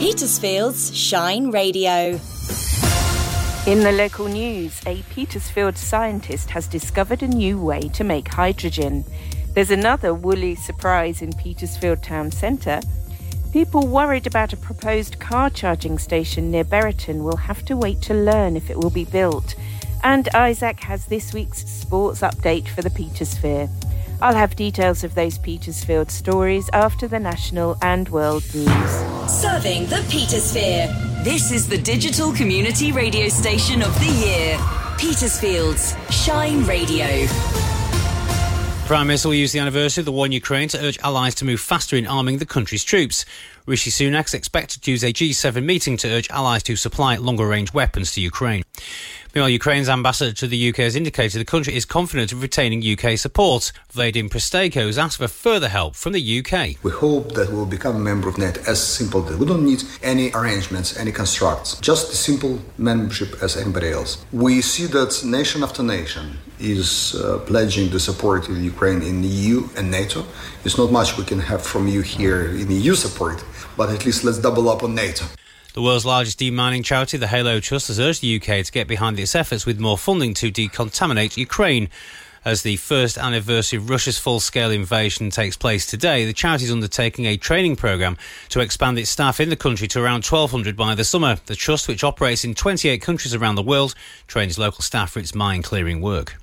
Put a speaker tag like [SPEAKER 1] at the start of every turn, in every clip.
[SPEAKER 1] Petersfield's Shine Radio.
[SPEAKER 2] In the local news, a Petersfield scientist has discovered a new way to make hydrogen. There's another woolly surprise in Petersfield town centre. People worried about a proposed car charging station near Buriton will have to wait to learn if it will be built. And Isaac has this week's sports update for the Petersphere. I'll have details of those Petersfield stories after the national and world news.
[SPEAKER 1] Serving the Petersphere. This is the digital community radio station of the year. Petersfield's Shine Radio.
[SPEAKER 3] Prime Minister will use the anniversary of the war in Ukraine to urge allies to move faster in arming the country's troops. Rishi Sunak is expected to use a G7 meeting to urge allies to supply longer range weapons to Ukraine. Meanwhile, Ukraine's ambassador to the UK has indicated the country is confident of retaining UK support. Vadim Prystaiko has asked for further help from the UK.
[SPEAKER 4] We hope that we will become a member of NATO as simple as we don't need any arrangements, any constructs, just simple membership as anybody else. We see that nation after nation is uh, pledging the support of Ukraine in the EU and NATO. It's not much we can have from you here in EU support, but at least let's double up on NATO.
[SPEAKER 3] The world's largest demining charity, the Halo Trust, has urged the UK to get behind its efforts with more funding to decontaminate Ukraine. As the first anniversary of Russia's full scale invasion takes place today, the charity is undertaking a training programme to expand its staff in the country to around 1,200 by the summer. The Trust, which operates in 28 countries around the world, trains local staff for its mine clearing work.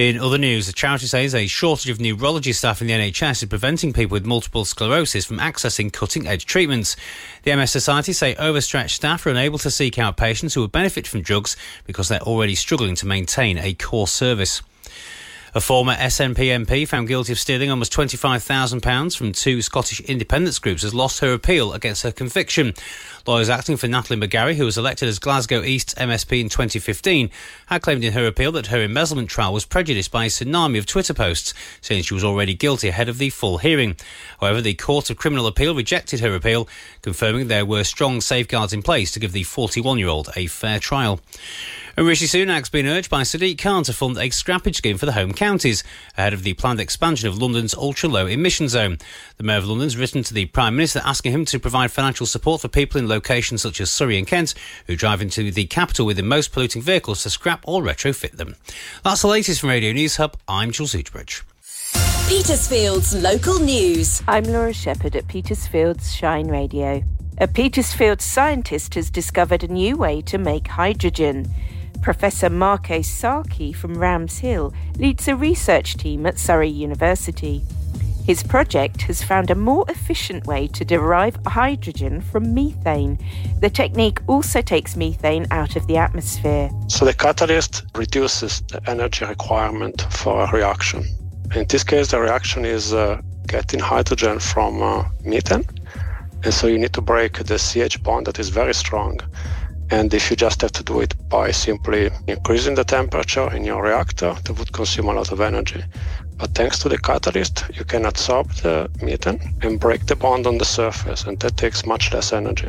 [SPEAKER 3] In other news, the charity says a shortage of neurology staff in the NHS is preventing people with multiple sclerosis from accessing cutting edge treatments. The MS Society say overstretched staff are unable to seek out patients who would benefit from drugs because they're already struggling to maintain a core service. A former SNP MP found guilty of stealing almost £25,000 from two Scottish independence groups has lost her appeal against her conviction. Lawyers acting for Natalie McGarry, who was elected as Glasgow East's MSP in 2015, had claimed in her appeal that her embezzlement trial was prejudiced by a tsunami of Twitter posts, saying she was already guilty ahead of the full hearing. However, the Court of Criminal Appeal rejected her appeal, confirming there were strong safeguards in place to give the 41 year old a fair trial. And Rishi Sunak's been urged by Sadiq Khan to fund a scrappage scheme for the home counties ahead of the planned expansion of London's ultra low emission zone. The Mayor of London's written to the Prime Minister asking him to provide financial support for people in locations such as Surrey and Kent who drive into the capital with the most polluting vehicles to scrap or retrofit them. That's the latest from Radio News Hub. I'm Jules Eatbridge.
[SPEAKER 1] Petersfield's local news.
[SPEAKER 2] I'm Laura Shepherd at Petersfield's Shine Radio. A Petersfield scientist has discovered a new way to make hydrogen. Professor Marco Sacchi from Rams Hill leads a research team at Surrey University. His project has found a more efficient way to derive hydrogen from methane. The technique also takes methane out of the atmosphere.
[SPEAKER 5] So the catalyst reduces the energy requirement for a reaction. In this case, the reaction is uh, getting hydrogen from uh, methane. And so you need to break the CH bond that is very strong and if you just have to do it by simply increasing the temperature in your reactor, that would consume a lot of energy. But thanks to the catalyst, you can absorb the methane and break the bond on the surface, and that takes much less energy.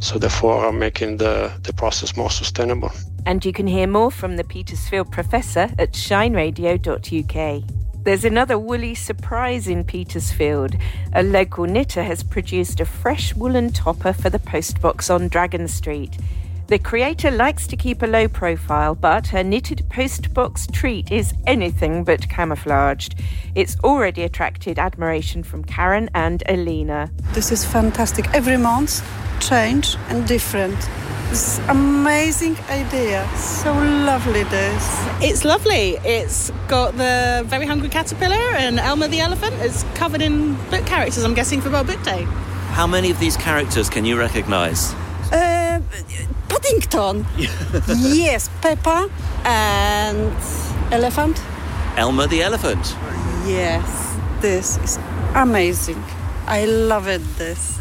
[SPEAKER 5] So therefore, making the, the process more sustainable.
[SPEAKER 2] And you can hear more from the Petersfield professor at shineradio.uk. There's another woolly surprise in Petersfield. A local knitter has produced a fresh woolen topper for the postbox on Dragon Street. The creator likes to keep a low profile, but her knitted postbox treat is anything but camouflaged. It's already attracted admiration from Karen and Alina.
[SPEAKER 6] This is fantastic. Every month, change and different. This amazing idea. So lovely this.
[SPEAKER 7] It's lovely. It's got the very hungry caterpillar and Elmer the elephant. It's covered in book characters, I'm guessing, for World Book Day.
[SPEAKER 8] How many of these characters can you recognise?
[SPEAKER 6] Uh, Paddington. yes, Peppa and elephant.
[SPEAKER 8] Elmer the elephant.
[SPEAKER 6] Yes, this is amazing. I love it. This.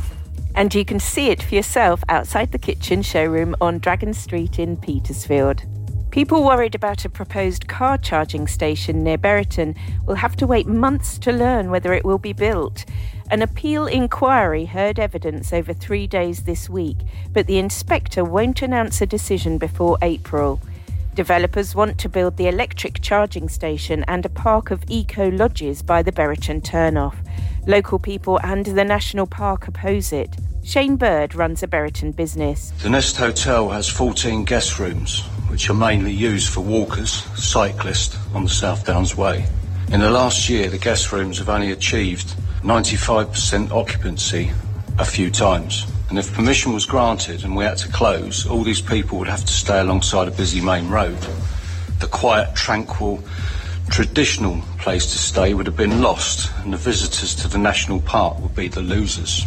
[SPEAKER 2] And you can see it for yourself outside the kitchen showroom on Dragon Street in Petersfield. People worried about a proposed car charging station near Buriton will have to wait months to learn whether it will be built. An appeal inquiry heard evidence over three days this week, but the inspector won't announce a decision before April. Developers want to build the electric charging station and a park of eco lodges by the Buriton turnoff. Local people and the national park oppose it. Shane Bird runs a Buriton business.
[SPEAKER 9] The Nest Hotel has 14 guest rooms, which are mainly used for walkers, cyclists on the South Downs Way. In the last year, the guest rooms have only achieved 95% occupancy a few times. And if permission was granted and we had to close, all these people would have to stay alongside a busy main road. The quiet, tranquil, traditional place to stay would have been lost, and the visitors to the national park would be the losers.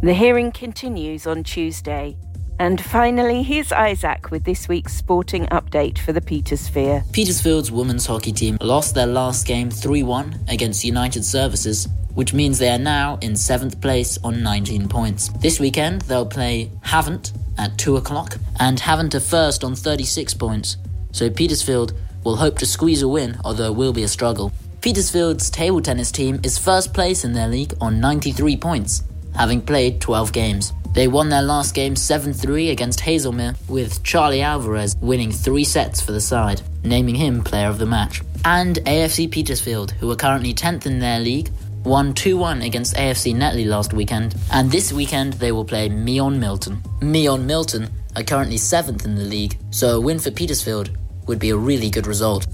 [SPEAKER 2] The hearing continues on Tuesday. And finally, here's Isaac with this week's sporting update for the Petersphere.
[SPEAKER 10] Petersfield's women's hockey team lost their last game 3 1 against United Services, which means they are now in 7th place on 19 points. This weekend, they'll play Havant at 2 o'clock, and Havant are first on 36 points. So Petersfield will hope to squeeze a win, although it will be a struggle. Petersfield's table tennis team is first place in their league on 93 points having played 12 games. They won their last game 7 3 against Haslemere, with Charlie Alvarez winning three sets for the side, naming him player of the match. And AFC Petersfield, who are currently 10th in their league, won 2 1 against AFC Netley last weekend, and this weekend they will play Meon Milton. Meon Milton are currently 7th in the league, so a win for Petersfield would be a really good result.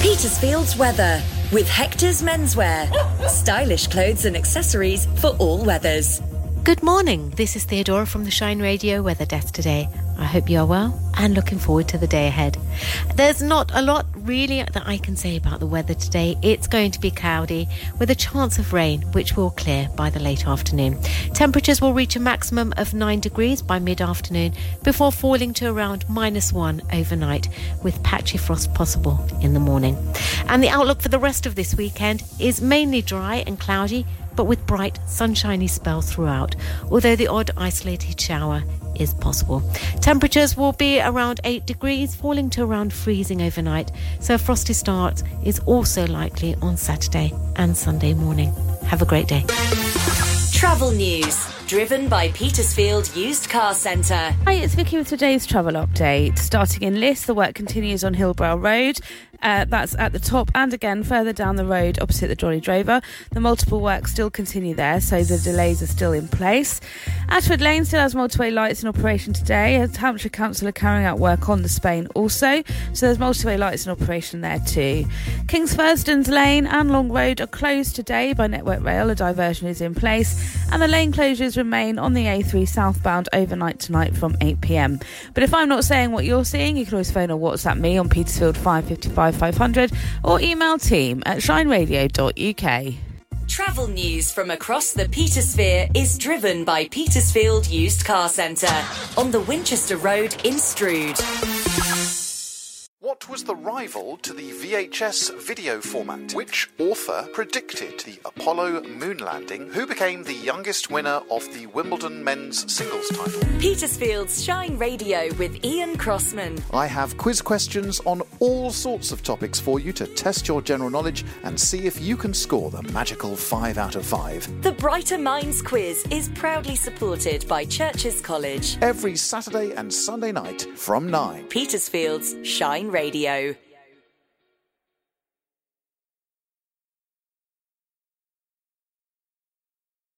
[SPEAKER 1] Petersfield's weather with Hector's Menswear. Stylish clothes and accessories for all weathers.
[SPEAKER 11] Good morning. This is Theodora from the Shine Radio Weather Desk today. I hope you are well and looking forward to the day ahead. There's not a lot really that I can say about the weather today. It's going to be cloudy with a chance of rain, which will clear by the late afternoon. Temperatures will reach a maximum of 9 degrees by mid afternoon before falling to around minus 1 overnight, with patchy frost possible in the morning. And the outlook for the rest of this weekend is mainly dry and cloudy but with bright, sunshiny spells throughout, although the odd isolated shower is possible. Temperatures will be around 8 degrees, falling to around freezing overnight, so a frosty start is also likely on Saturday and Sunday morning. Have a great day.
[SPEAKER 1] Travel news. Driven by Petersfield Used Car Centre.
[SPEAKER 2] Hi, it's Vicky with today's travel update. Starting in Liss, the work continues on Hillbrow Road. Uh, that's at the top and again further down the road opposite the Jolly Drover. The multiple works still continue there, so the delays are still in place. Ashford Lane still has motorway lights in operation today. As Hampshire Council are carrying out work on the Spain also, so there's motorway lights in operation there too. Kings Fernsden Lane and Long Road are closed today by Network Rail. A diversion is in place, and the lane closures remain on the A3 southbound overnight tonight from 8 pm. But if I'm not saying what you're seeing, you can always phone or WhatsApp me on Petersfield 555 500 or email team at shineradio.uk.
[SPEAKER 1] Travel news from across the Petersphere is driven by Petersfield Used Car Centre on the Winchester Road in Stroud.
[SPEAKER 12] What was the rival to the VHS video format? Which author predicted the Apollo moon landing? Who became the youngest winner of the Wimbledon men's singles title?
[SPEAKER 1] Petersfield's Shine Radio with Ian Crossman.
[SPEAKER 12] I have quiz questions on all sorts of topics for you to test your general knowledge and see if you can score the magical 5 out of 5.
[SPEAKER 1] The Brighter Minds quiz is proudly supported by Churcher's College.
[SPEAKER 12] Every Saturday and Sunday night from 9.
[SPEAKER 1] Petersfield's Shine Radio.